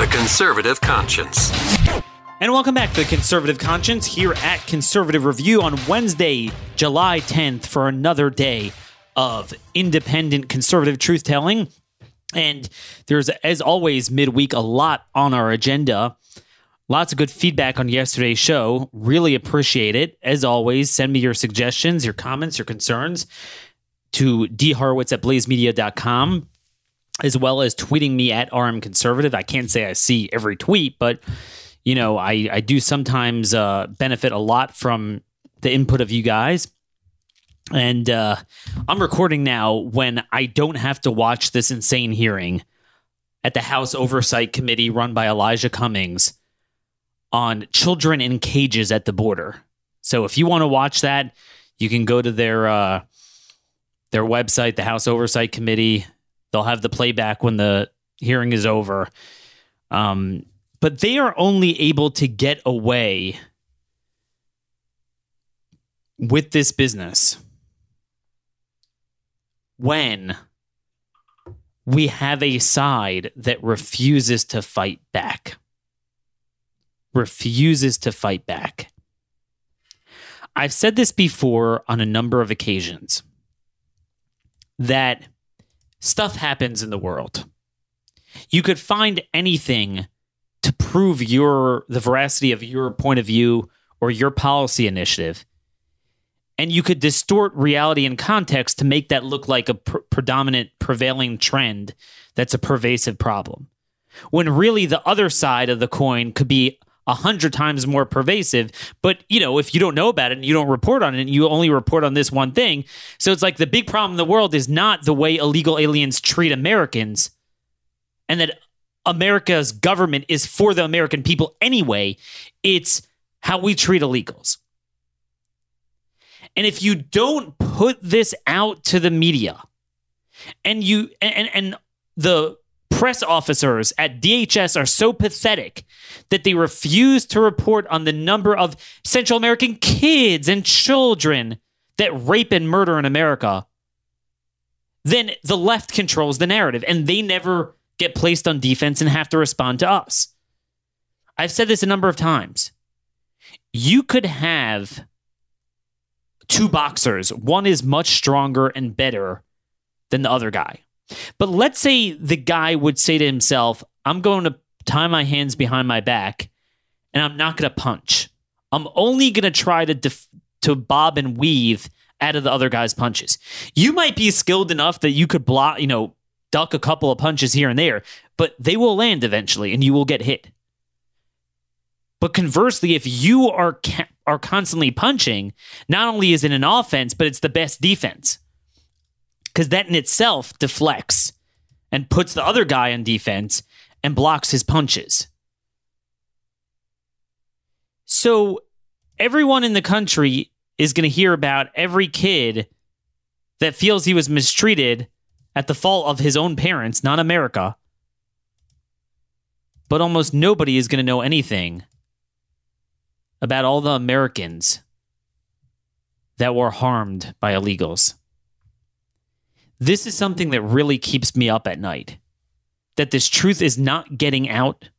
The Conservative Conscience. And welcome back to the Conservative Conscience here at Conservative Review on Wednesday, July 10th, for another day of independent conservative truth telling. And there's, as always, midweek, a lot on our agenda. Lots of good feedback on yesterday's show. Really appreciate it. As always, send me your suggestions, your comments, your concerns to dhorowitz at blazemedia.com, as well as tweeting me at RM Conservative. I can't say I see every tweet, but you know, I, I do sometimes uh, benefit a lot from the input of you guys. And uh, I'm recording now when I don't have to watch this insane hearing at the House Oversight Committee run by Elijah Cummings on children in cages at the border. So if you want to watch that, you can go to their uh, their website, the House Oversight Committee. They'll have the playback when the hearing is over. Um, but they are only able to get away with this business when we have a side that refuses to fight back. Refuses to fight back. I've said this before on a number of occasions that stuff happens in the world. You could find anything to prove your the veracity of your point of view or your policy initiative and you could distort reality and context to make that look like a pr- predominant prevailing trend that's a pervasive problem when really the other side of the coin could be a hundred times more pervasive. But you know if you don't know about it and you don't report on it and you only report on this one thing. So it's like the big problem in the world is not the way illegal aliens treat americans and that america's government is for the american people anyway. It's how we treat illegals. And if you don't put this out to the media and you and and the press officers at DHS are so pathetic that they refuse to report on the number of Central American kids and children that rape and murder in America, then the left controls the narrative and they never get placed on defense and have to respond to us. I've said this a number of times. You could have two boxers. One is much stronger and better than the other guy. But let's say the guy would say to himself, I'm going to tie my hands behind my back and I'm not going to punch. I'm only going to try to def- to bob and weave out of the other guy's punches. You might be skilled enough that you could block, you know, duck a couple of punches here and there, but they will land eventually and you will get hit. But conversely, if you are ca- are constantly punching, not only is it an offense, but it's the best defense. Because that in itself deflects and puts the other guy on defense and blocks his punches. So everyone in the country is going to hear about every kid that feels he was mistreated at the fault of his own parents, not America. But almost nobody is going to know anything about all the Americans that were harmed by illegals. This is something that really keeps me up at night. That this truth is not getting out,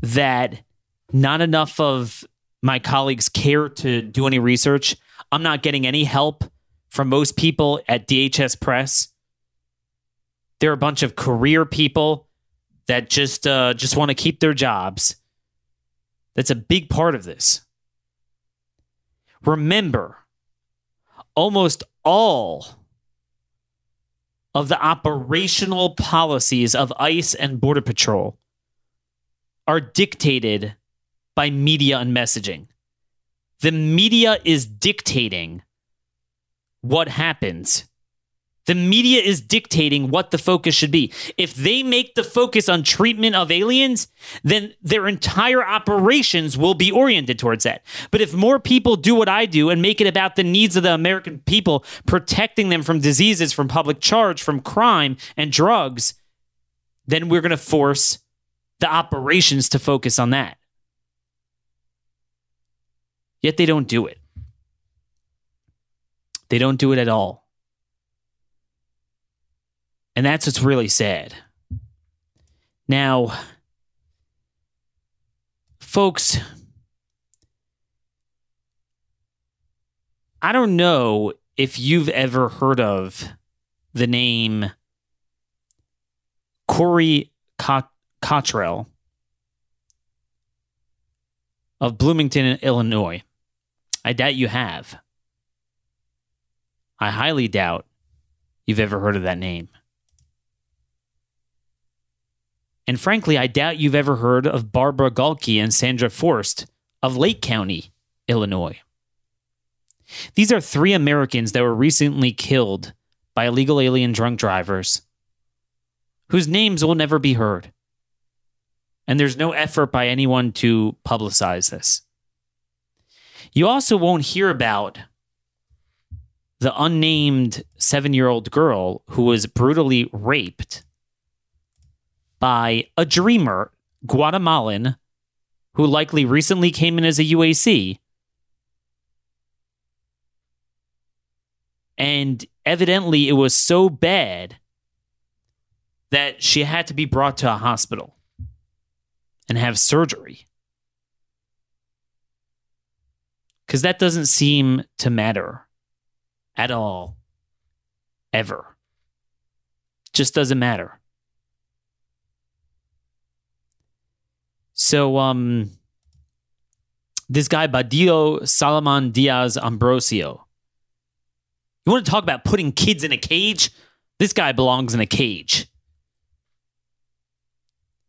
that not enough of my colleagues care to do any research. I'm not getting any help from most people at DHS Press. They're a bunch of career people that just uh, just want to keep their jobs that's a big part of this. Remember, almost all of the operational policies of ICE and Border Patrol are dictated by media and messaging. The media is dictating what happens. The media is dictating what the focus should be. If they make the focus on treatment of aliens, then their entire operations will be oriented towards that. But if more people do what I do and make it about the needs of the American people, protecting them from diseases, from public charge, from crime and drugs, then we're going to force the operations to focus on that. Yet they don't do it. They don't do it at all. And that's what's really sad. Now, folks, I don't know if you've ever heard of the name Corey Cottrell of Bloomington, Illinois. I doubt you have. I highly doubt you've ever heard of that name. And frankly, I doubt you've ever heard of Barbara Galke and Sandra Forst of Lake County, Illinois. These are three Americans that were recently killed by illegal alien drunk drivers whose names will never be heard. And there's no effort by anyone to publicize this. You also won't hear about the unnamed seven year old girl who was brutally raped by a dreamer, Guatemalan, who likely recently came in as a UAC. And evidently, it was so bad that she had to be brought to a hospital and have surgery. Because that doesn't seem to matter at all, ever. Just doesn't matter. So um this guy Badillo Salaman Diaz Ambrosio. You want to talk about putting kids in a cage? This guy belongs in a cage.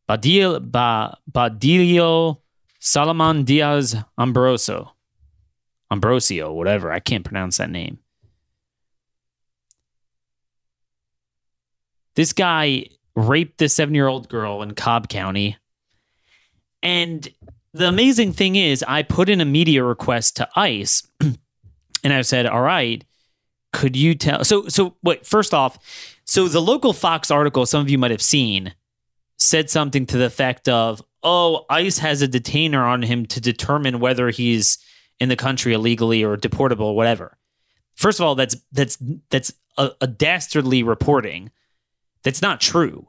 Badil, ba, Badillo Salaman Diaz Ambrosio. Ambrosio, whatever. I can't pronounce that name. This guy raped this seven year old girl in Cobb County and the amazing thing is, I put in a media request to ICE and I said, all right, could you tell? So, so wait, first off, so the local Fox article, some of you might have seen, said something to the effect of, oh, ICE has a detainer on him to determine whether he's in the country illegally or deportable or whatever. First of all, that's that's that's a, a dastardly reporting. That's not true.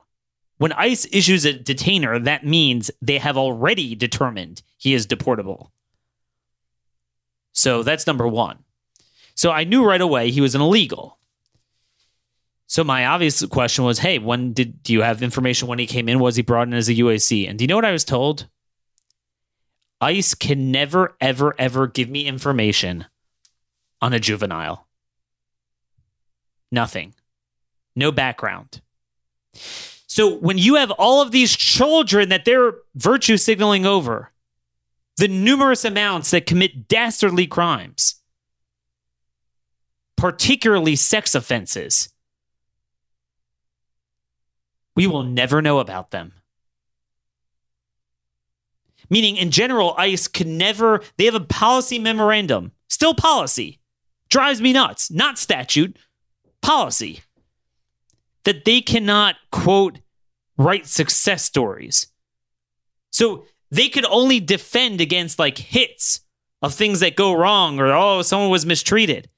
When ICE issues a detainer, that means they have already determined he is deportable. So that's number one. So I knew right away he was an illegal. So my obvious question was, hey, when did do you have information when he came in? Was he brought in as a UAC? And do you know what I was told? ICE can never, ever, ever give me information on a juvenile. Nothing. No background. So when you have all of these children that they're virtue signaling over, the numerous amounts that commit dastardly crimes, particularly sex offenses, we will never know about them. Meaning, in general, ICE can never, they have a policy memorandum, still policy, drives me nuts, not statute, policy. That they cannot, quote, write success stories. So they could only defend against like hits of things that go wrong or, oh, someone was mistreated.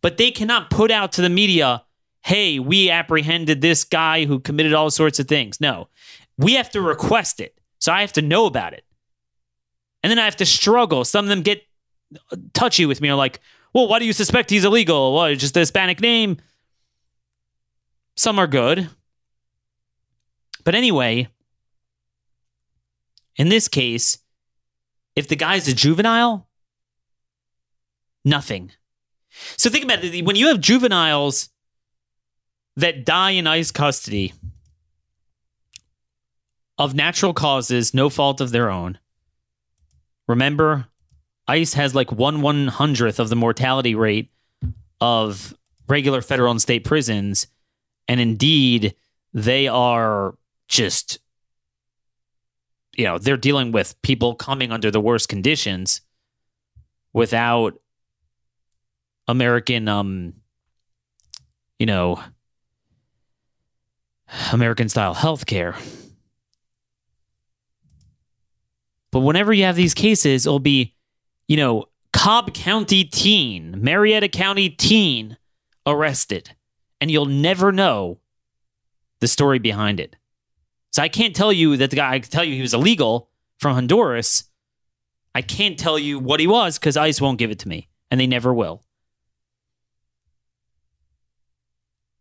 But they cannot put out to the media, hey, we apprehended this guy who committed all sorts of things. No, we have to request it. So I have to know about it. And then I have to struggle. Some of them get uh, touchy with me, are like, well, why do you suspect he's illegal? What, just a Hispanic name? Some are good. But anyway, in this case, if the guy's a juvenile, nothing. So think about it. When you have juveniles that die in ICE custody of natural causes, no fault of their own, remember, ICE has like one one hundredth of the mortality rate of regular federal and state prisons And indeed, they are just, you know, they're dealing with people coming under the worst conditions without American, um, you know, American style healthcare. But whenever you have these cases, it'll be, you know, Cobb County teen, Marietta County teen arrested. And you'll never know the story behind it. So I can't tell you that the guy, I can tell you he was illegal from Honduras. I can't tell you what he was because ICE won't give it to me, and they never will.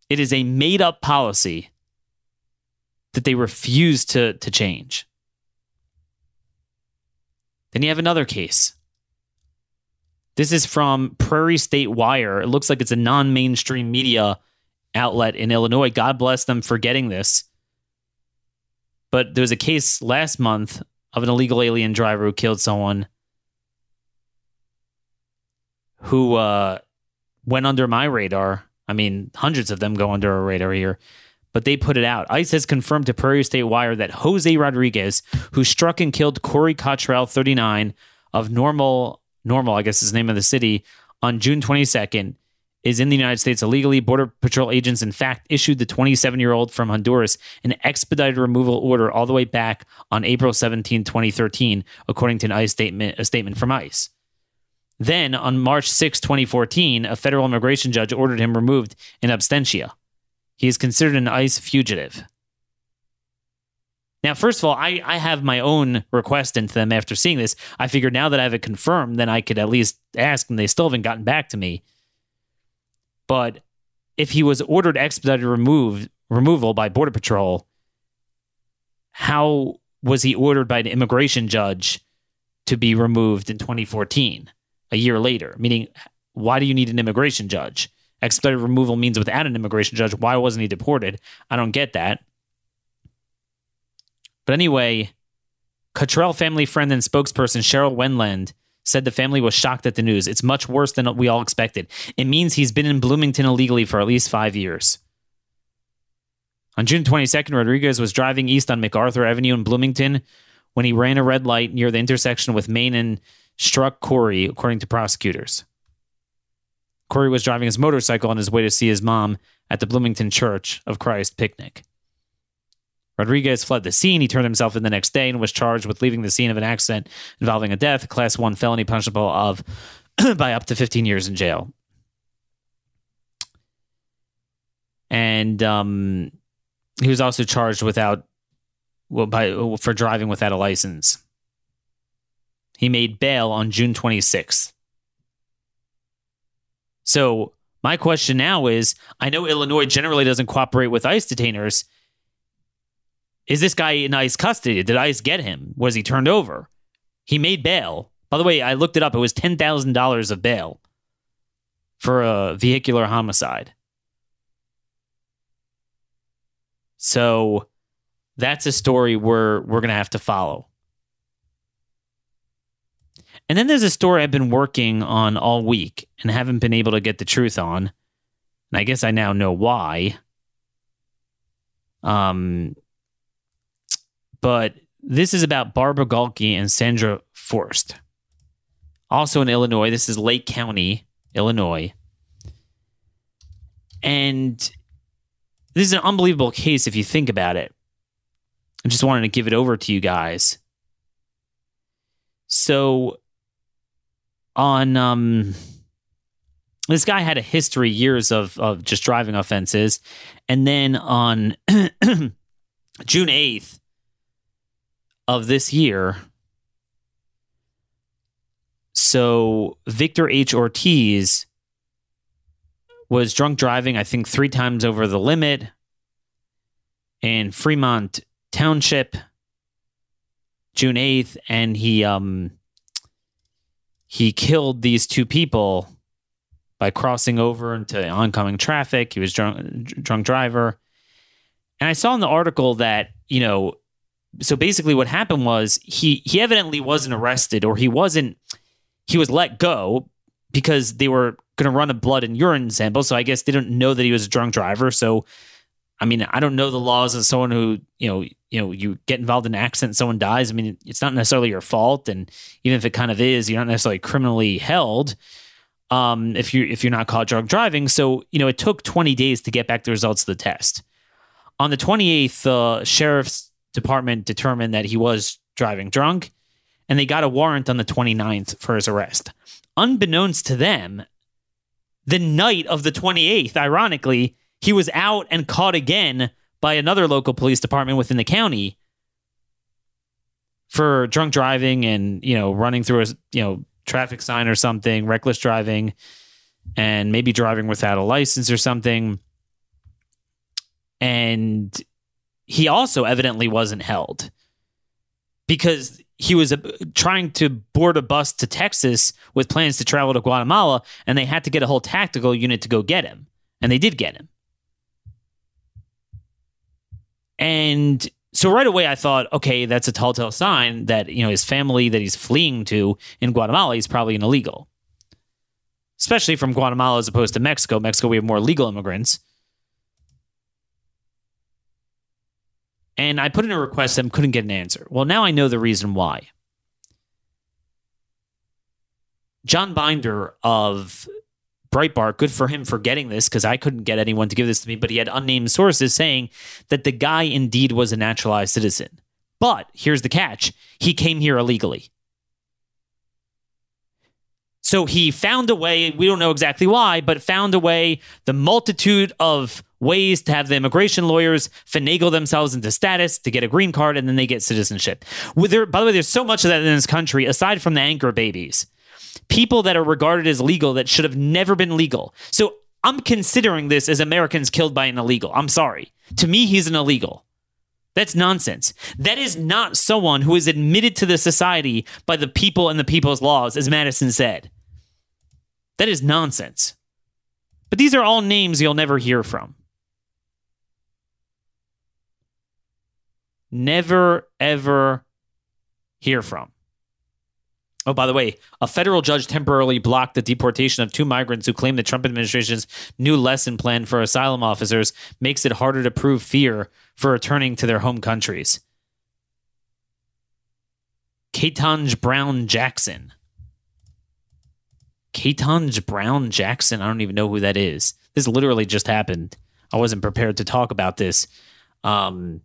It is a made up policy that they refuse to, to change. Then you have another case. This is from Prairie State Wire. It looks like it's a non mainstream media outlet in Illinois. God bless them for getting this. But there was a case last month of an illegal alien driver who killed someone who uh, went under my radar. I mean, hundreds of them go under our radar here but they put it out. ICE has confirmed to Prairie State Wire that Jose Rodriguez, who struck and killed Corey Cottrell, 39, of Normal, Normal, I guess is the name of the city, on June 22nd, is in the United States illegally. Border Patrol agents, in fact, issued the 27 year old from Honduras an expedited removal order all the way back on April 17, 2013, according to an ICE statement, a statement from ICE. Then, on March 6, 2014, a federal immigration judge ordered him removed in absentia. He is considered an ICE fugitive. Now, first of all, I, I have my own request into them after seeing this. I figured now that I have it confirmed, then I could at least ask, and they still haven't gotten back to me. But if he was ordered expedited removed removal by Border Patrol, how was he ordered by an immigration judge to be removed in 2014, a year later? Meaning, why do you need an immigration judge? expedited removal means without an immigration judge. Why wasn't he deported? I don't get that. But anyway, Cottrell family friend and spokesperson Cheryl Wendland said the family was shocked at the news. It's much worse than we all expected. It means he's been in Bloomington illegally for at least five years. On June 22nd, Rodriguez was driving east on MacArthur Avenue in Bloomington when he ran a red light near the intersection with Main and struck Corey, according to prosecutors. Corey was driving his motorcycle on his way to see his mom at the Bloomington Church of Christ picnic. Rodriguez fled the scene. He turned himself in the next day and was charged with leaving the scene of an accident involving a death, class one felony punishable of by up to 15 years in jail. And um, he was also charged without well, by for driving without a license. He made bail on June 26th. So my question now is I know Illinois generally doesn't cooperate with ICE detainers. Is this guy in ICE custody? Did ICE get him? Was he turned over? He made bail. By the way, I looked it up. It was $10,000 of bail for a vehicular homicide. So that's a story we're we're going to have to follow. And then there's a story I've been working on all week and haven't been able to get the truth on. And I guess I now know why. Um, but this is about Barbara Galke and Sandra Forst. Also in Illinois. This is Lake County, Illinois. And this is an unbelievable case if you think about it. I just wanted to give it over to you guys. So on um this guy had a history years of of just driving offenses and then on June 8th of this year so Victor H Ortiz was drunk driving I think 3 times over the limit in Fremont Township June 8th and he um he killed these two people by crossing over into oncoming traffic. He was drunk, drunk driver. And I saw in the article that, you know, so basically what happened was he he evidently wasn't arrested or he wasn't he was let go because they were going to run a blood and urine sample. So I guess they didn't know that he was a drunk driver. So I mean, I don't know the laws of someone who, you know, you know, you get involved in an accident, someone dies. I mean, it's not necessarily your fault, and even if it kind of is, you're not necessarily criminally held. Um, if you if you're not caught drunk driving, so you know, it took 20 days to get back the results of the test. On the 28th, the sheriff's department determined that he was driving drunk, and they got a warrant on the 29th for his arrest. Unbeknownst to them, the night of the 28th, ironically, he was out and caught again by another local police department within the county for drunk driving and, you know, running through a, you know, traffic sign or something, reckless driving, and maybe driving without a license or something. And he also evidently wasn't held because he was uh, trying to board a bus to Texas with plans to travel to Guatemala, and they had to get a whole tactical unit to go get him. And they did get him. And so right away I thought, okay, that's a telltale sign that, you know, his family that he's fleeing to in Guatemala is probably an illegal. Especially from Guatemala as opposed to Mexico. Mexico, we have more legal immigrants. And I put in a request and couldn't get an answer. Well, now I know the reason why. John Binder of Breitbart, good for him for getting this because I couldn't get anyone to give this to me, but he had unnamed sources saying that the guy indeed was a naturalized citizen. But here's the catch he came here illegally. So he found a way, we don't know exactly why, but found a way, the multitude of ways to have the immigration lawyers finagle themselves into status to get a green card and then they get citizenship. With There, by the way, there's so much of that in this country, aside from the anchor babies people that are regarded as legal that should have never been legal. So I'm considering this as Americans killed by an illegal. I'm sorry. To me, he's an illegal. That's nonsense. That is not someone who is admitted to the society by the people and the people's laws, as Madison said. That is nonsense. But these are all names you'll never hear from. Never, ever hear from. Oh, by the way, a federal judge temporarily blocked the deportation of two migrants who claim the Trump administration's new lesson plan for asylum officers makes it harder to prove fear for returning to their home countries. Ketanji Brown Jackson. Ketanji Brown Jackson. I don't even know who that is. This literally just happened. I wasn't prepared to talk about this. Um,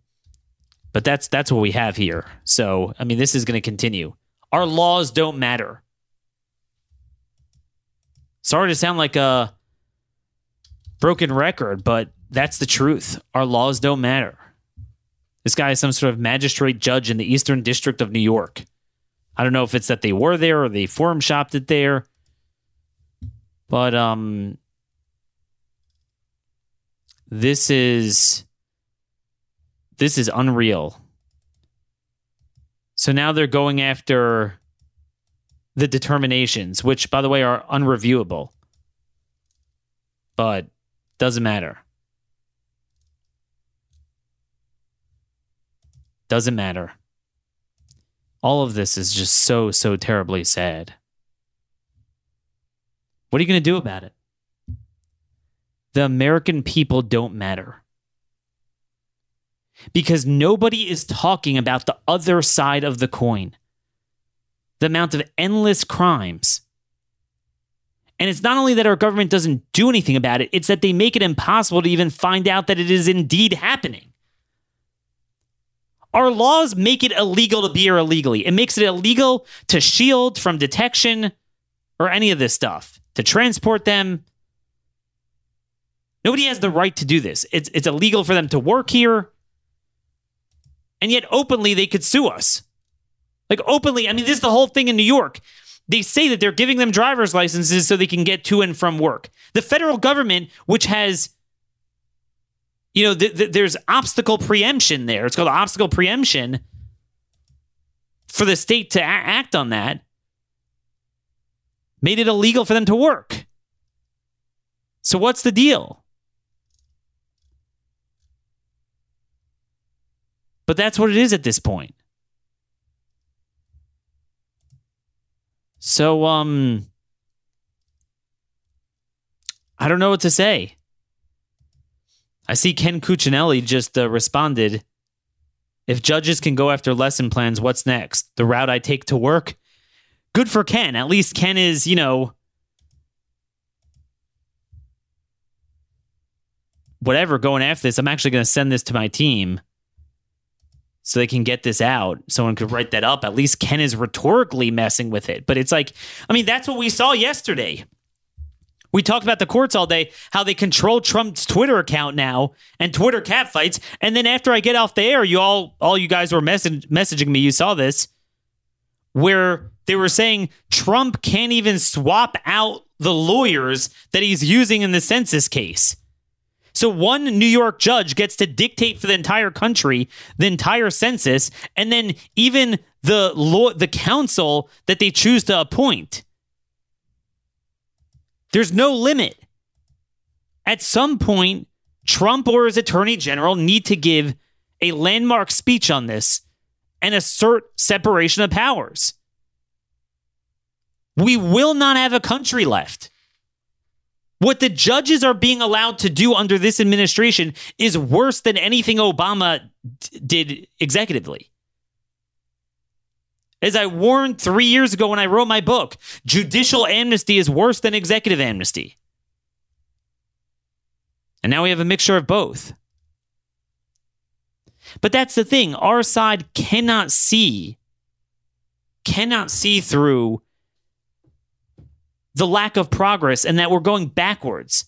but that's that's what we have here. So, I mean, this is going to continue. Our laws don't matter. Sorry to sound like a broken record, but that's the truth. Our laws don't matter. This guy is some sort of magistrate judge in the Eastern District of New York. I don't know if it's that they were there or they forum shopped it there. But um this is this is unreal. So now they're going after the determinations, which, by the way, are unreviewable. But doesn't matter. Doesn't matter. All of this is just so, so terribly sad. What are you going to do about it? The American people don't matter because nobody is talking about the other side of the coin the amount of endless crimes. And it's not only that our government doesn't do anything about it, it's that they make it impossible to even find out that it is indeed happening. Our laws make it illegal to be here illegally. It makes it illegal to shield from detection or any of this stuff, to transport them. Nobody has the right to do this. It's, it's illegal for them to work here and yet openly they could sue us. Like openly, I mean, this is the whole thing in New York. They say that they're giving them driver's licenses so they can get to and from work. The federal government, which has, you know, th- th- there's obstacle preemption there. It's called obstacle preemption for the state to a- act on that, made it illegal for them to work. So what's the deal? But that's what it is at this point. So, um, I don't know what to say. I see Ken Cuccinelli just uh, responded. If judges can go after lesson plans, what's next? The route I take to work? Good for Ken. At least Ken is, you know, whatever going after this. I'm actually going to send this to my team so they can get this out. Someone could write that up. At least Ken is rhetorically messing with it. But it's like, I mean, that's what we saw yesterday. We talked about the courts all day, how they control Trump's Twitter account now and Twitter catfights. And then after I get off the air, you all, all you guys were message, messaging me. You saw this, where they were saying Trump can't even swap out the lawyers that he's using in the census case. So one New York judge gets to dictate for the entire country, the entire census, and then even the law, the council that they choose to appoint. There's no limit. At some point, Trump or his attorney general need to give a landmark speech on this and assert separation of powers. We will not have a country left. What the judges are being allowed to do under this administration is worse than anything Obama d- did executively. As I warned three years ago when I wrote my book, judicial amnesty is worse than executive amnesty. And now we have a mixture of both. But that's the thing. Our side cannot see, cannot see through the lack of progress and that we're going backwards.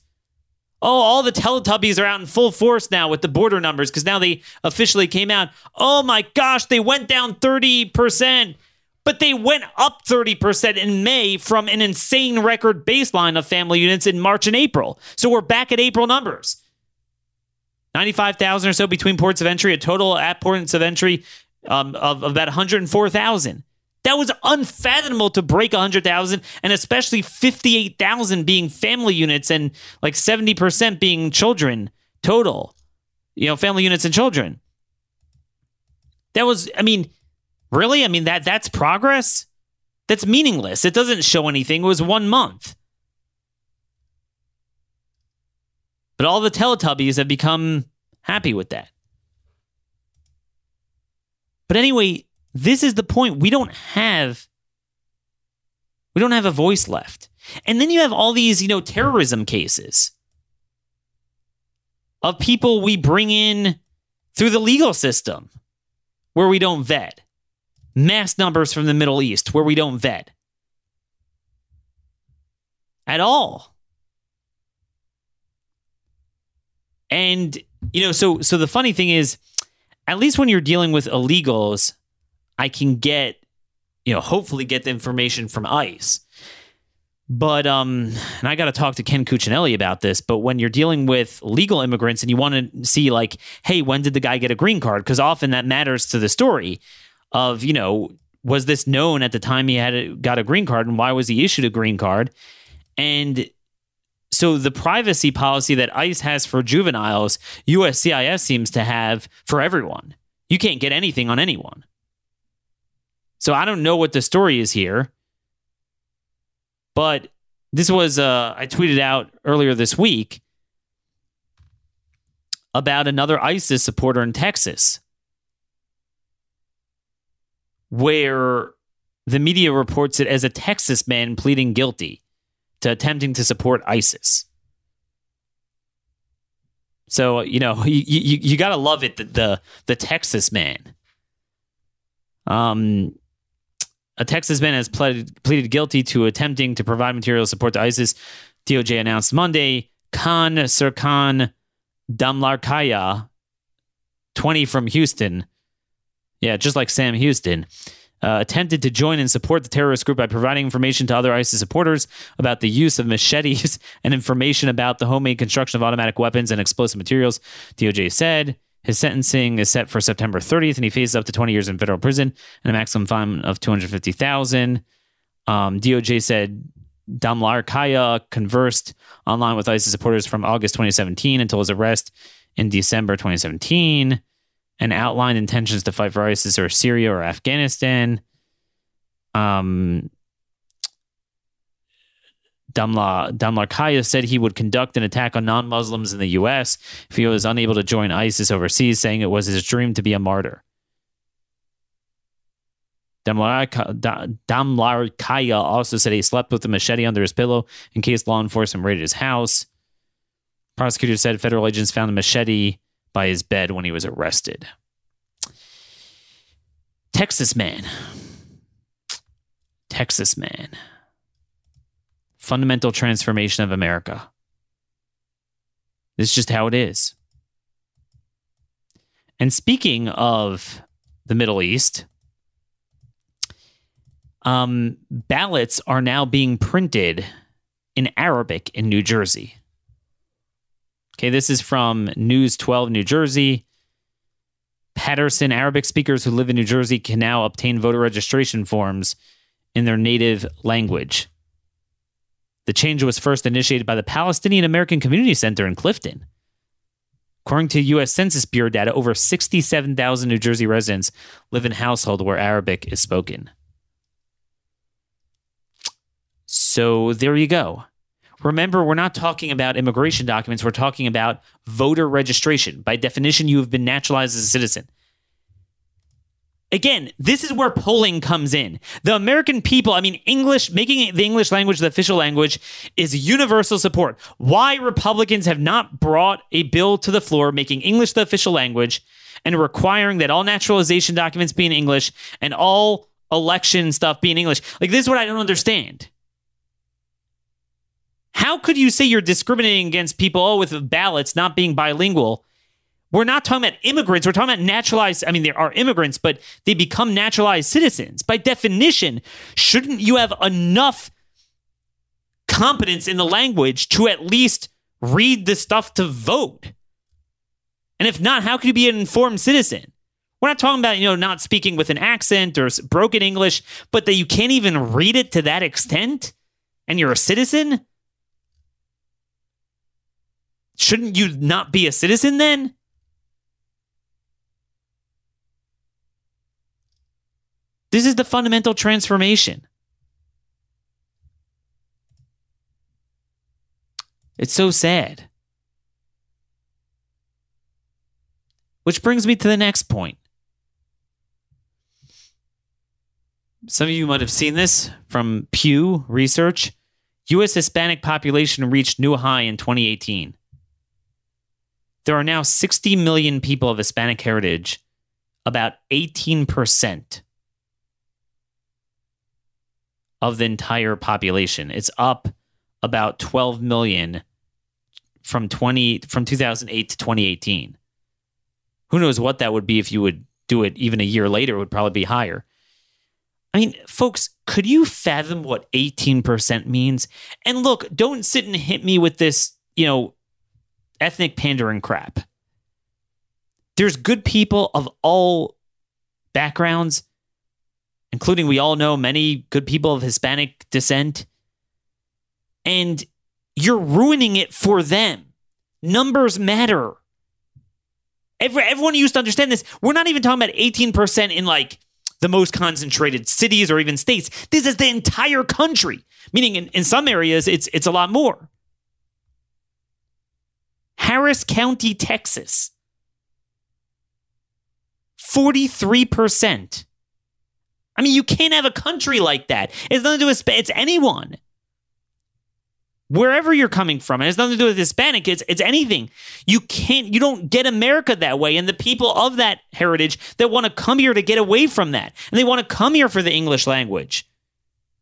Oh, all the Teletubbies are out in full force now with the border numbers because now they officially came out. Oh my gosh, they went down 30%, but they went up 30% in May from an insane record baseline of family units in March and April. So we're back at April numbers. 95,000 or so between ports of entry, a total at ports of entry um, of, about 104,000. That was unfathomable to break 100,000 and especially 58,000 being family units and like 70% being children total. You know, family units and children. That was I mean, really? I mean that that's progress? That's meaningless. It doesn't show anything. It was 1 month. But all the Teletubbies have become happy with that. But anyway, this is the point. We don't have we don't have a voice left. And then you have all these, you know, terrorism cases of people we bring in through the legal system where we don't vet. Mass numbers from the Middle East where we don't vet. At all. And you know, so so the funny thing is at least when you're dealing with illegals, I can get, you know, hopefully get the information from ICE. But um, and I got to talk to Ken Cuccinelli about this. But when you're dealing with legal immigrants and you want to see, like, hey, when did the guy get a green card? Because often that matters to the story of, you know, was this known at the time he had a, got a green card, and why was he issued a green card? And so the privacy policy that ICE has for juveniles, USCIS seems to have for everyone. You can't get anything on anyone. So I don't know what the story is here. But this was, uh, I tweeted out earlier this week about another ISIS supporter in Texas where the media reports it as a Texas man pleading guilty to attempting to support ISIS. So you know you you, you gotta love it the, the the Texas man. Um, a Texas man has pleaded, guilty to attempting to provide material support to ISIS. DOJ announced Monday. Kaan Sercan Damlarkaya, 20 from Houston. Yeah, just like Sam Houston. Uh, attempted to join and support the terrorist group by providing information to other ISIS supporters about the use of machetes and information about the homemade construction of automatic weapons and explosive materials, DOJ said. His sentencing is set for September 30th, and he faces up to 20 years in federal prison and a maximum fine of 250000 um, DOJ said Damlarkaya conversed online with ISIS supporters from August 2017 until his arrest in December 2017 and outlined intentions to fight for ISIS or Syria or Afghanistan. Um, Damla Kaya said he would conduct an attack on non-Muslims in the U.S. if he was unable to join ISIS overseas, saying it was his dream to be a martyr. Damlarkaya also said he slept with a machete under his pillow in case law enforcement raided his house. Prosecutors said federal agents found the machete by his bed when he was arrested. Texas man. Texas man. Fundamental transformation of America. This is just how it is. And speaking of the Middle East, um, ballots are now being printed in Arabic in New Jersey. Okay, this is from News 12 New Jersey. Paterson Arabic speakers who live in New Jersey can now obtain voter registration forms in their native language. The change was first initiated by the Palestinian American Community Center in Clifton. According to U.S. Census Bureau data, over 67,000 New Jersey residents live in households where Arabic is spoken. So there you go. Remember, we're not talking about immigration documents. We're talking about voter registration. By definition, you have been naturalized as a citizen. Again, this is where polling comes in. The American people, I mean, English, making the English language the official language is universal support. Why Republicans have not brought a bill to the floor making English the official language and requiring that all naturalization documents be in English and all election stuff be in English. Like, this is what I don't understand. How could you say you're discriminating against people oh, with ballots not being bilingual? We're not talking about immigrants. We're talking about naturalized. I mean, there are immigrants, but they become naturalized citizens. By definition, shouldn't you have enough competence in the language to at least read the stuff to vote? And if not, how could you be an informed citizen? We're not talking about, you know, not speaking with an accent or broken English, but that you can't even read it to that extent and you're a citizen? Shouldn't you not be a citizen then? This is the fundamental transformation. It's so sad. Which brings me to the next point. Some of you might have seen this from Pew Research. U.S. Hispanic population reached new high in 2018. There are now 60 million people of Hispanic heritage, about 18% of the entire population. It's up about 12 million from 20 from 2008 to 2018. Who knows what that would be if you would do it even a year later it would probably be higher. I mean, folks, could you fathom what 18% means? And look, don't sit and hit me with this, you know, ethnic pandering crap. There's good people of all backgrounds, including we all know many good people of Hispanic descent. And you're ruining it for them. Numbers matter. Every, everyone used to understand this. We're not even talking about 18% in like the most concentrated cities or even states. This is the entire country, meaning in, in some areas it's it's a lot more. Harris County, Texas. 43%. I mean, you can't have a country like that. It's nothing to do with it's anyone. Wherever you're coming from, it has nothing to do with Hispanic. It's it's anything. You can't. You don't get America that way, and the people of that heritage that want to come here to get away from that, and they want to come here for the English language.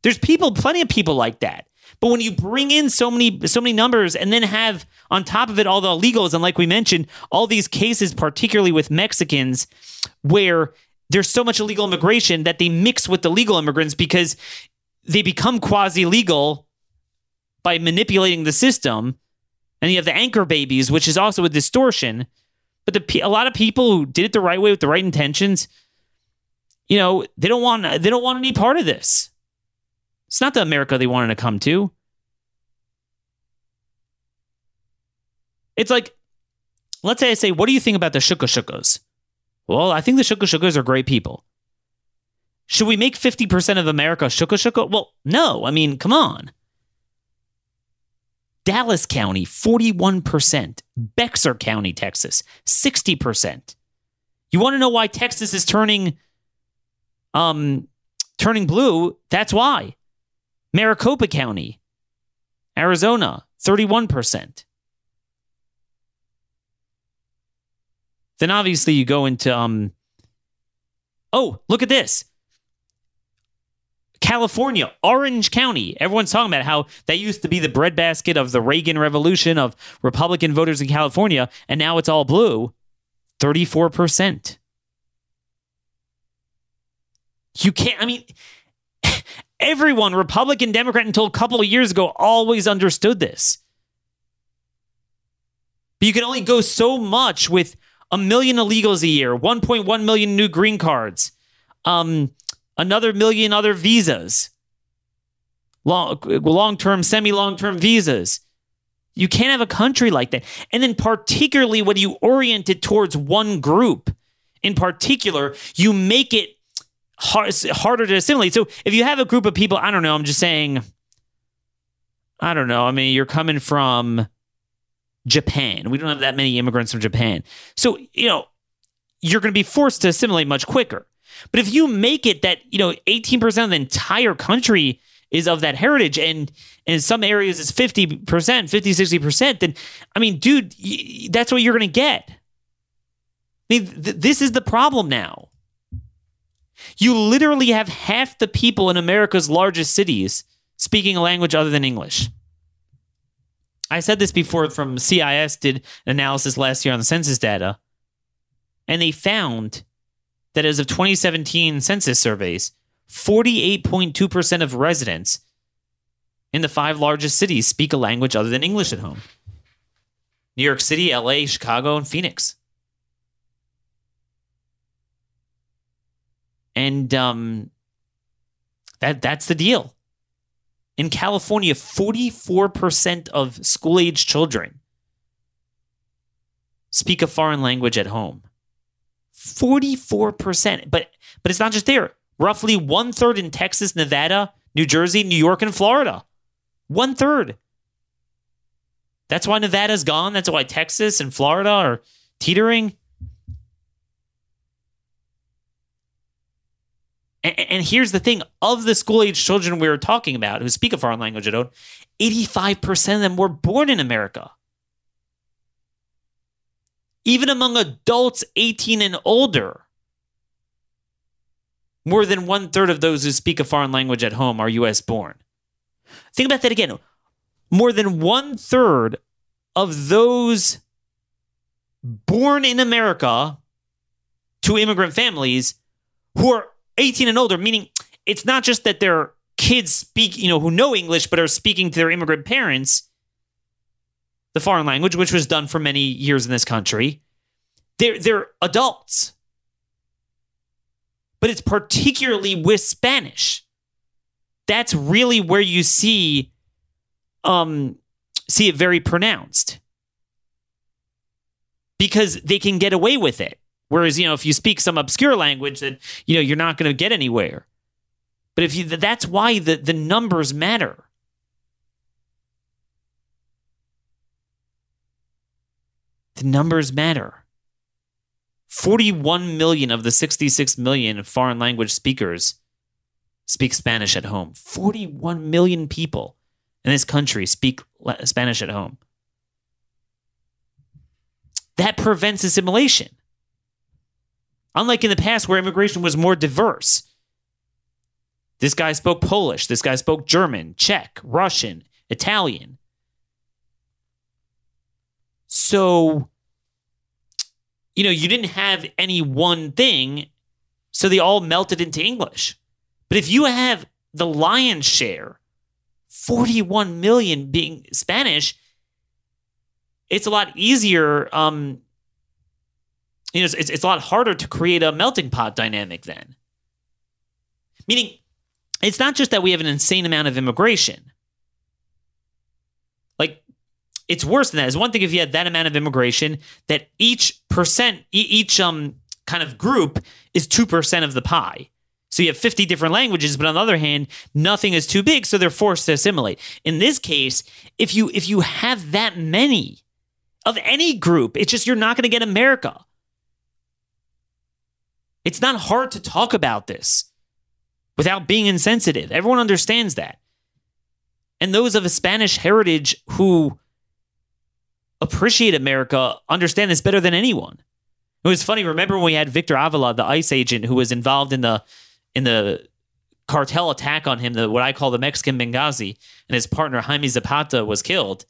There's people, plenty of people like that. But when you bring in so many so many numbers and then have on top of it all the illegals and like we mentioned, all these cases, particularly with Mexicans, where there's so much illegal immigration that they mix with the legal immigrants because they become quasi legal by manipulating the system. And you have the anchor babies, which is also a distortion. But the, a lot of people who did it the right way with the right intentions, you know, they don't want they don't want any part of this. It's not the America they wanted to come to. It's like, let's say I say, what do you think about the Shuka Shukas? Well, I think the Shuka Shukas are great people. Should we make 50% of America Shuka Shuka? Well, no. I mean, come on. Dallas County, 41%. Bexar County, Texas, 60%. You want to know why Texas is turning um turning blue? That's why. Maricopa County, Arizona, 31%. Then obviously you go into um Oh, look at this. California, Orange County. Everyone's talking about how that used to be the breadbasket of the Reagan Revolution of Republican voters in California, and now it's all blue. 34%. You can't, I mean, everyone, Republican, Democrat, until a couple of years ago, always understood this. But you can only go so much with a million illegals a year, 1.1 million new green cards, um, another million other visas, long term, semi long term visas. You can't have a country like that. And then, particularly when you orient it towards one group in particular, you make it hard, harder to assimilate. So, if you have a group of people, I don't know, I'm just saying, I don't know. I mean, you're coming from Japan. We don't have that many immigrants from Japan. So, you know, you're going to be forced to assimilate much quicker. But if you make it that, you know, 18% of the entire country is of that heritage and, and in some areas it's 50%, 50, 60%, then, I mean, dude, that's what you're going to get. I mean, th- this is the problem now. You literally have half the people in America's largest cities speaking a language other than English. I said this before from CIS did analysis last year on the census data, and they found that as of 2017 census surveys, 48.2% of residents in the five largest cities speak a language other than English at home. New York City, LA, Chicago, and Phoenix. And um, that that's the deal. In California, 44% of school age children speak a foreign language at home. 44%. But but it's not just there. Roughly one third in Texas, Nevada, New Jersey, New York, and Florida. One third. That's why Nevada's gone. That's why Texas and Florida are teetering. And, and here's the thing of the school age children we were talking about who speak a foreign language at home, 85% of them were born in America. Even among adults 18 and older, more than one third of those who speak a foreign language at home are US born. Think about that again. More than one third of those born in America to immigrant families who are 18 and older, meaning it's not just that their kids speak, you know, who know English but are speaking to their immigrant parents the foreign language, which was done for many years in this country. They're they're adults. But it's particularly with Spanish. That's really where you see um see it very pronounced. Because they can get away with it. Whereas, you know, if you speak some obscure language, that you know you're not going to get anywhere. But if you, that's why the the numbers matter. The numbers matter. 41 million of the 66 million foreign language speakers speak Spanish at home. 41 million people in this country speak Spanish at home. That prevents assimilation. Unlike in the past where immigration was more diverse. This guy spoke Polish, this guy spoke German, Czech, Russian, Italian. So, you know, you didn't have any one thing, so they all melted into English. But if you have the lion's share, 41 million being Spanish, it's a lot easier um, you know, it's, it's a lot harder to create a melting pot dynamic then. Meaning, it's not just that we have an insane amount of immigration. Like, it's worse than that. It's one thing if you had that amount of immigration that each percent, each um kind of group is two percent of the pie. So you have 50 different languages, but on the other hand, nothing is too big, so they're forced to assimilate. In this case, if you if you have that many of any group, it's just you're not going to get America. It's not hard to talk about this without being insensitive. Everyone understands that. And those of a Spanish heritage who appreciate America understand this better than anyone. It was funny. Remember when we had Victor Avila, the ICE agent, who was involved in the in the cartel attack on him, the what I call the Mexican Benghazi, and his partner Jaime Zapata was killed.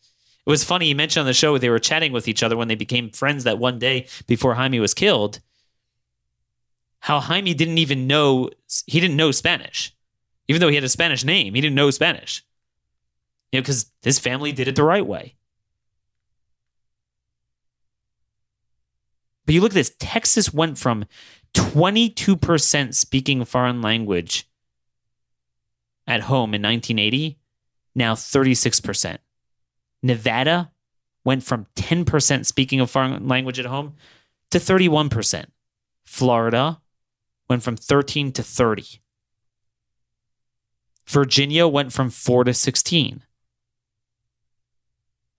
It was funny. He mentioned on the show they were chatting with each other when they became friends that one day before Jaime was killed. How Jaime didn't even know he didn't know Spanish, even though he had a Spanish name. He didn't know Spanish, you know, because his family did it the right way. But you look at this Texas went from 22% speaking foreign language at home in 1980, now 36%. Nevada went from 10% speaking a foreign language at home to 31%. Florida went from 13 to 30. Virginia went from 4 to 16.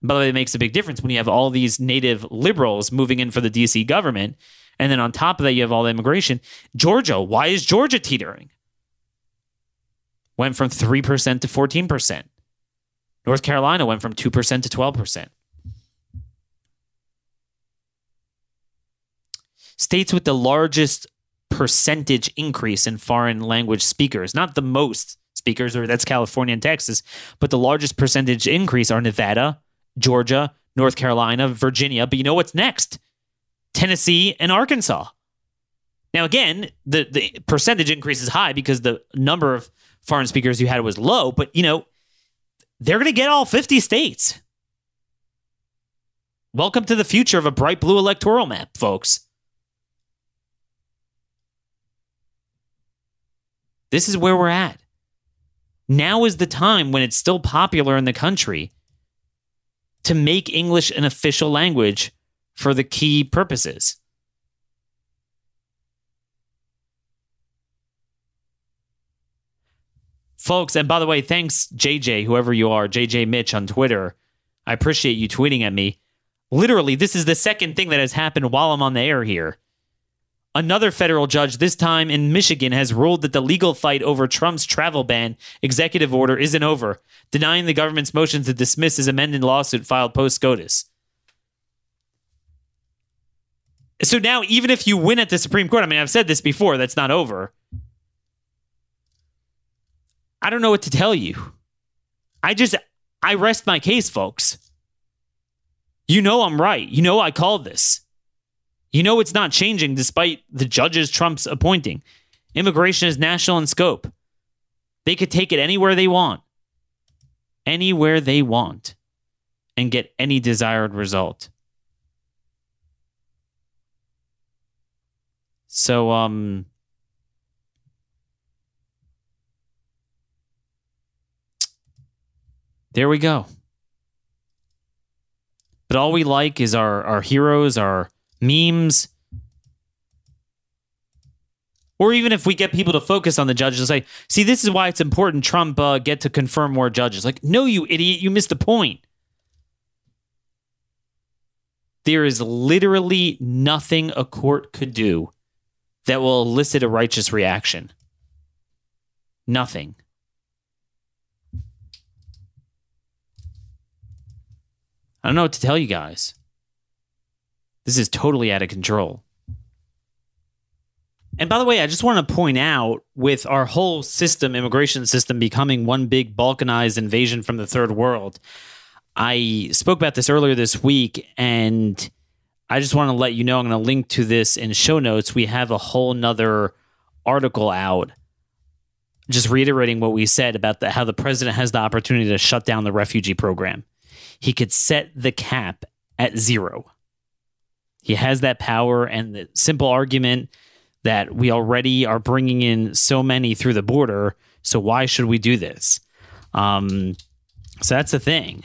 By the way, it makes a big difference when you have all these native liberals moving in for the DC government. And then on top of that, you have all the immigration. Georgia, why is Georgia teetering? Went from 3% to 14%. North Carolina went from 2% to 12%. States with the largest percentage increase in foreign language speakers, not the most speakers, or that's California and Texas, but the largest percentage increase are Nevada, Georgia, North Carolina, Virginia. But you know what's next? Tennessee and Arkansas. Now, again, the, the percentage increase is high because the number of foreign speakers you had was low, but you know, they're going to get all 50 states. Welcome to the future of a bright blue electoral map, folks. This is where we're at. Now is the time when it's still popular in the country to make English an official language for the key purposes. Folks, and by the way, thanks, JJ, whoever you are, JJ Mitch on Twitter. I appreciate you tweeting at me. Literally, this is the second thing that has happened while I'm on the air here. Another federal judge, this time in Michigan, has ruled that the legal fight over Trump's travel ban executive order isn't over, denying the government's motion to dismiss his amended lawsuit filed post SCOTUS. So now, even if you win at the Supreme Court, I mean, I've said this before, that's not over. I don't know what to tell you. I just, I rest my case, folks. You know I'm right. You know I called this. You know it's not changing despite the judges Trump's appointing. Immigration is national in scope. They could take it anywhere they want, anywhere they want, and get any desired result. So, um, there we go. But all we like is our our heroes, our memes. Or even if we get people to focus on the judges, and say, see, this is why it's important Trump uh, get to confirm more judges. Like, no, you idiot, you missed the point. There is literally nothing a court could do that will elicit a righteous reaction. Nothing. I don't know what to tell you guys. This is totally out of control. And by the way, I just want to point out with our whole system, immigration system, becoming one big balkanized invasion from the third world, I spoke about this earlier this week, and I just want to let you know I'm going to link to this in show notes. We have a whole nother article out just reiterating what we said about the, how the president has the opportunity to shut down the refugee program. He could set the cap at zero. He has that power, and the simple argument that we already are bringing in so many through the border. So why should we do this? Um, so that's the thing.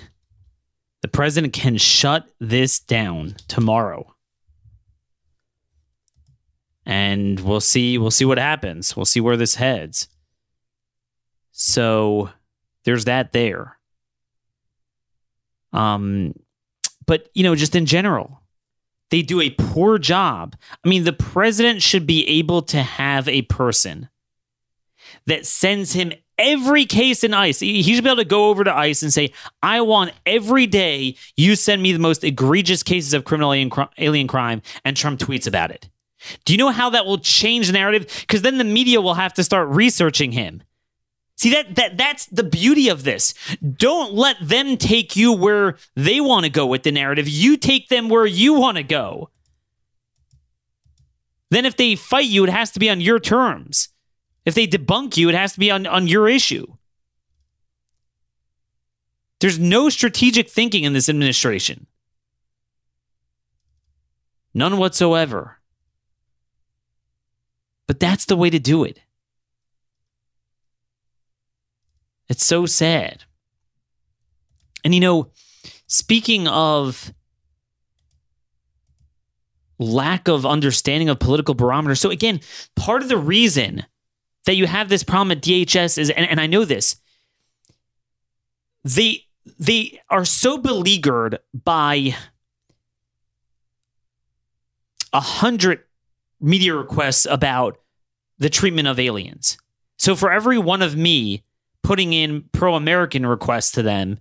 The president can shut this down tomorrow. and we'll see we'll see what happens. We'll see where this heads. So there's that there. Um but you know, just in general, they do a poor job. I mean, the president should be able to have a person that sends him every case in ICE. He should be able to go over to ICE and say, I want every day you send me the most egregious cases of criminal alien, alien crime, and Trump tweets about it. Do you know how that will change the narrative? Because then the media will have to start researching him. See that that that's the beauty of this. Don't let them take you where they want to go with the narrative. You take them where you want to go. Then if they fight you, it has to be on your terms. If they debunk you, it has to be on, on your issue. There's no strategic thinking in this administration. None whatsoever. But that's the way to do it. It's so sad. And you know, speaking of lack of understanding of political barometer, so again, part of the reason that you have this problem at DHS is, and, and I know this, they they are so beleaguered by a hundred media requests about the treatment of aliens. So for every one of me putting in pro American requests to them,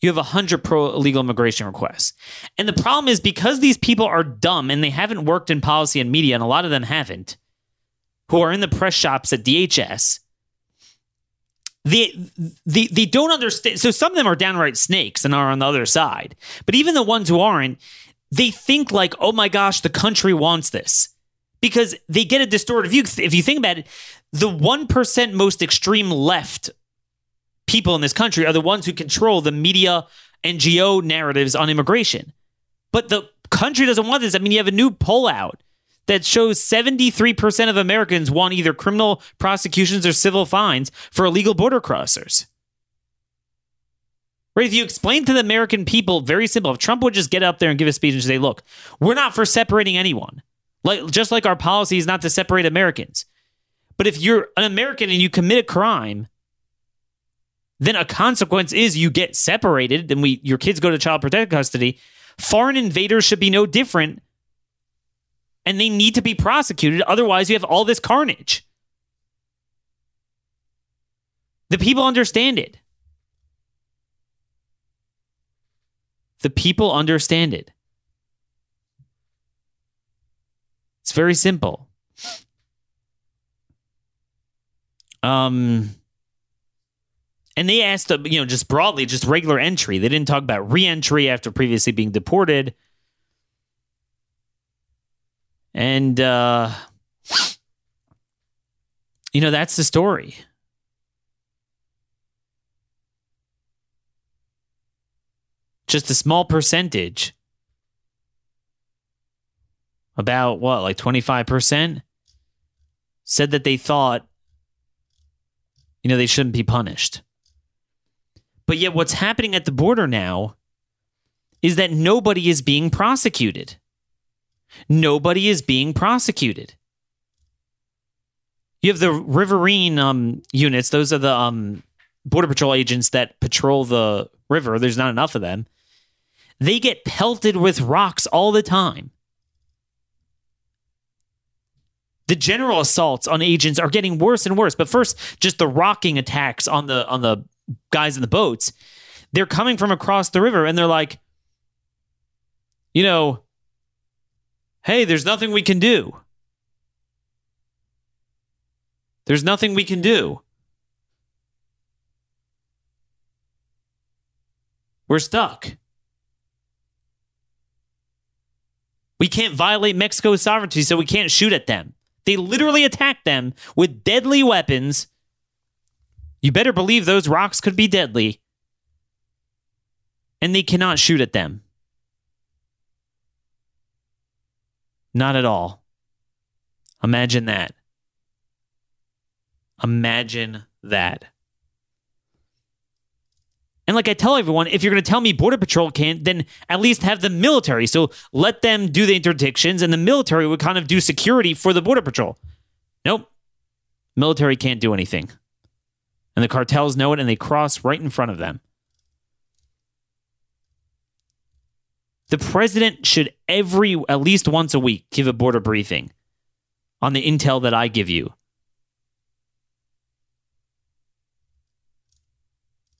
you have 100 pro illegal immigration requests. And the problem is because these people are dumb and they haven't worked in policy and media, and a lot of them haven't, who are in the press shops at DHS, they, they, they don't understand. So some of them are downright snakes and are on the other side. But even the ones who aren't, they think like, oh my gosh, the country wants this. Because they get a distorted view. If you think about it, the 1% most extreme left people in this country are the ones who control the media NGO narratives on immigration. But the country doesn't want this. I mean, you have a new poll out that shows 73% of Americans want either criminal prosecutions or civil fines for illegal border crossers. Right? If you explain to the American people, very simple, if Trump would just get up there and give a speech and say, look, we're not for separating anyone. Like just like our policy is not to separate Americans. But if you're an American and you commit a crime, then a consequence is you get separated, then we your kids go to child protective custody. Foreign invaders should be no different and they need to be prosecuted. Otherwise, you have all this carnage. The people understand it. The people understand it. It's very simple. Um, and they asked, you know, just broadly, just regular entry. They didn't talk about reentry after previously being deported. And, uh, you know, that's the story. Just a small percentage, about what, like 25%, said that they thought, you know, they shouldn't be punished. But yet, what's happening at the border now is that nobody is being prosecuted. Nobody is being prosecuted. You have the riverine um, units; those are the um, border patrol agents that patrol the river. There's not enough of them. They get pelted with rocks all the time. The general assaults on agents are getting worse and worse. But first, just the rocking attacks on the on the guys in the boats. They're coming from across the river, and they're like, you know, hey, there's nothing we can do. There's nothing we can do. We're stuck. We can't violate Mexico's sovereignty, so we can't shoot at them. They literally attacked them with deadly weapons. You better believe those rocks could be deadly. And they cannot shoot at them. Not at all. Imagine that. Imagine that. And like I tell everyone, if you're going to tell me Border Patrol can't, then at least have the military. So let them do the interdictions and the military would kind of do security for the Border Patrol. Nope. Military can't do anything. And the cartels know it and they cross right in front of them. The president should every, at least once a week, give a border briefing on the intel that I give you.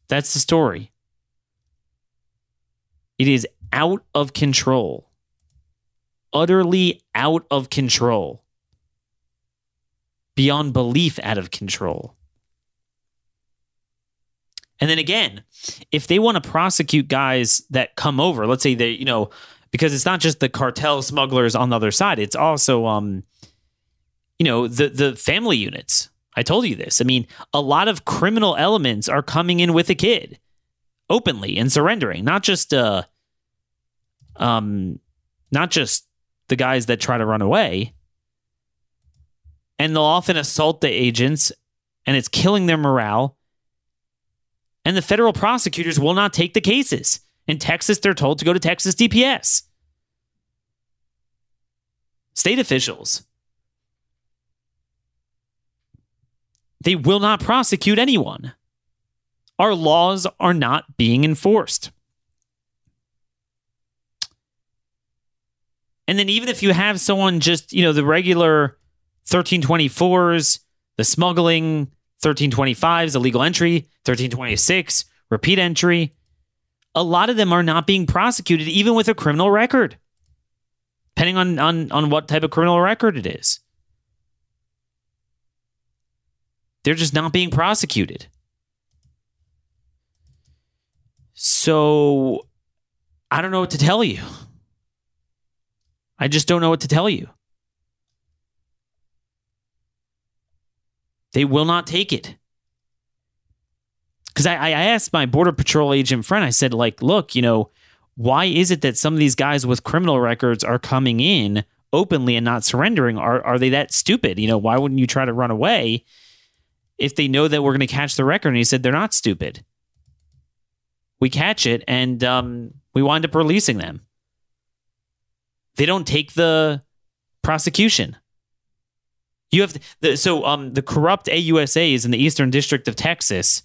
That's the story. It is out of control. Utterly out of control. Beyond belief out of control. And then again, if they want to prosecute guys that come over, let's say they, you know, because it's not just the cartel smugglers on the other side, it's also um you know, the the family units. I told you this. I mean, a lot of criminal elements are coming in with a kid openly and surrendering, not just uh um not just the guys that try to run away. And they'll often assault the agents and it's killing their morale and the federal prosecutors will not take the cases. In Texas, they're told to go to Texas DPS. State officials. They will not prosecute anyone. Our laws are not being enforced. And then, even if you have someone just, you know, the regular 1324s, the smuggling, 1325 is illegal entry, 1326 repeat entry. A lot of them are not being prosecuted even with a criminal record. Depending on on on what type of criminal record it is. They're just not being prosecuted. So I don't know what to tell you. I just don't know what to tell you. They will not take it. Because I, I asked my Border Patrol agent friend, I said, like, look, you know, why is it that some of these guys with criminal records are coming in openly and not surrendering? Are, are they that stupid? You know, why wouldn't you try to run away if they know that we're going to catch the record? And he said, they're not stupid. We catch it and um, we wind up releasing them. They don't take the prosecution. You have the, so um the corrupt AUSA is in the Eastern District of Texas.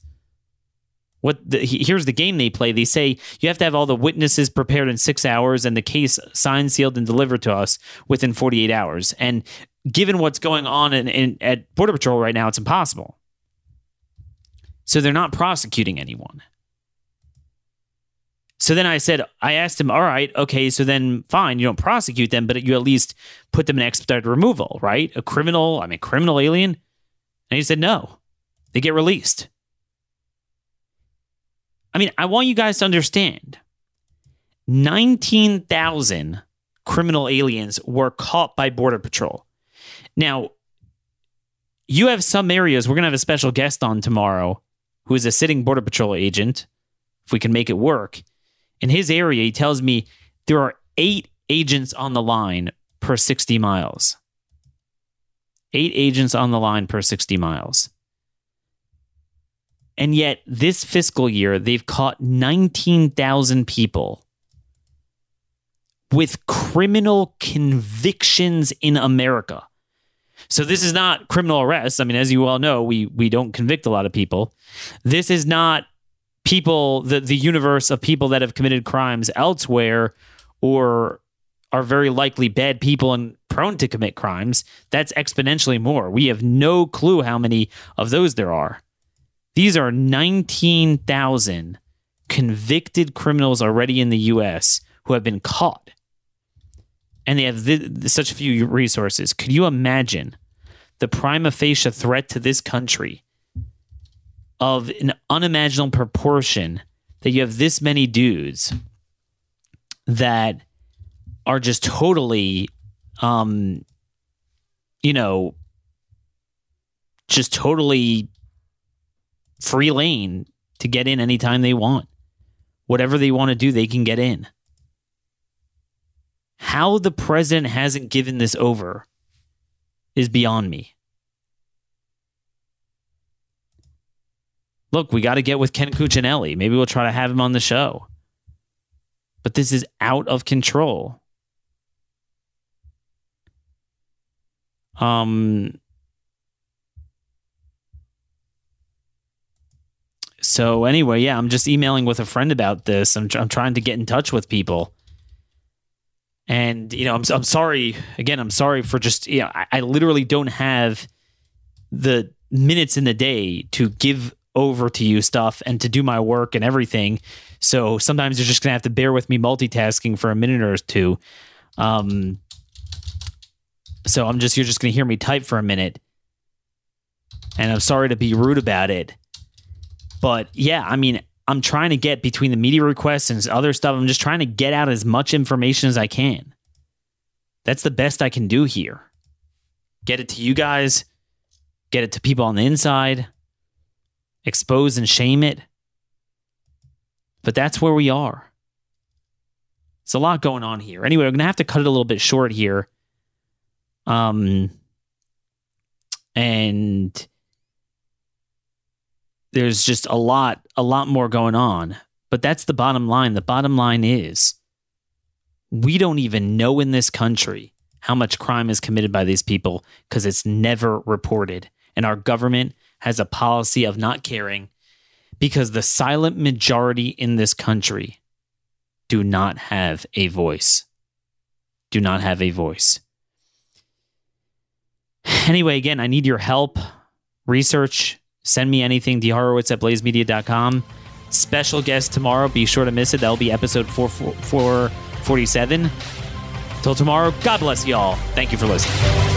What the, here's the game they play. They say you have to have all the witnesses prepared in six hours and the case signed, sealed, and delivered to us within 48 hours. And given what's going on in, in, at Border Patrol right now, it's impossible. So they're not prosecuting anyone. So then I said, I asked him, all right, okay, so then fine, you don't prosecute them, but you at least put them in expedited removal, right? A criminal, I mean, criminal alien. And he said, no, they get released. I mean, I want you guys to understand 19,000 criminal aliens were caught by Border Patrol. Now, you have some areas, we're going to have a special guest on tomorrow who is a sitting Border Patrol agent, if we can make it work in his area, he tells me there are eight agents on the line per 60 miles. Eight agents on the line per 60 miles. And yet, this fiscal year, they've caught 19,000 people with criminal convictions in America. So this is not criminal arrests. I mean, as you all know, we we don't convict a lot of people. This is not people the the universe of people that have committed crimes elsewhere or are very likely bad people and prone to commit crimes. That's exponentially more. We have no clue how many of those there are. These are 19,000 convicted criminals already in the US who have been caught. And they have th- such few resources. Could you imagine the prima facie threat to this country of an unimaginable proportion that you have this many dudes that are just totally um you know just totally free lane to get in anytime they want. Whatever they want to do they can get in. How the president hasn't given this over is beyond me look, we got to get with Ken Cuccinelli. Maybe we'll try to have him on the show. But this is out of control. Um, so anyway, yeah, I'm just emailing with a friend about this. I'm, I'm trying to get in touch with people. And, you know, I'm, I'm sorry. Again, I'm sorry for just, you know, I, I literally don't have the minutes in the day to give over to you stuff and to do my work and everything. So sometimes you're just to have to bear with me multitasking for a minute or two. Um, so I'm just, you're just to hear me type for a minute. And I'm sorry to be rude about it. But yeah, I mean, I'm trying to get between the media requests and other stuff. I'm just trying to get out as much information as I can. That's the best I can do here. Get it to you guys, get it to people on the inside, expose and shame it. But that's where we are. It's a lot going on here. Anyway, we're going to have to cut it a little bit short here. Um, and there's just a lot a lot more going on but that's the bottom line the bottom line is we don't even know in this country how much crime is committed by these people because it's never reported and our government has a policy of not caring because the silent majority in this country do not have a voice do not have a voice anyway again i need your help research Send me anything, dhorowitz at blazemedia.com. Special guest tomorrow. Be sure to miss it. That'll be episode 447. Till tomorrow, God bless y'all. Thank you for listening.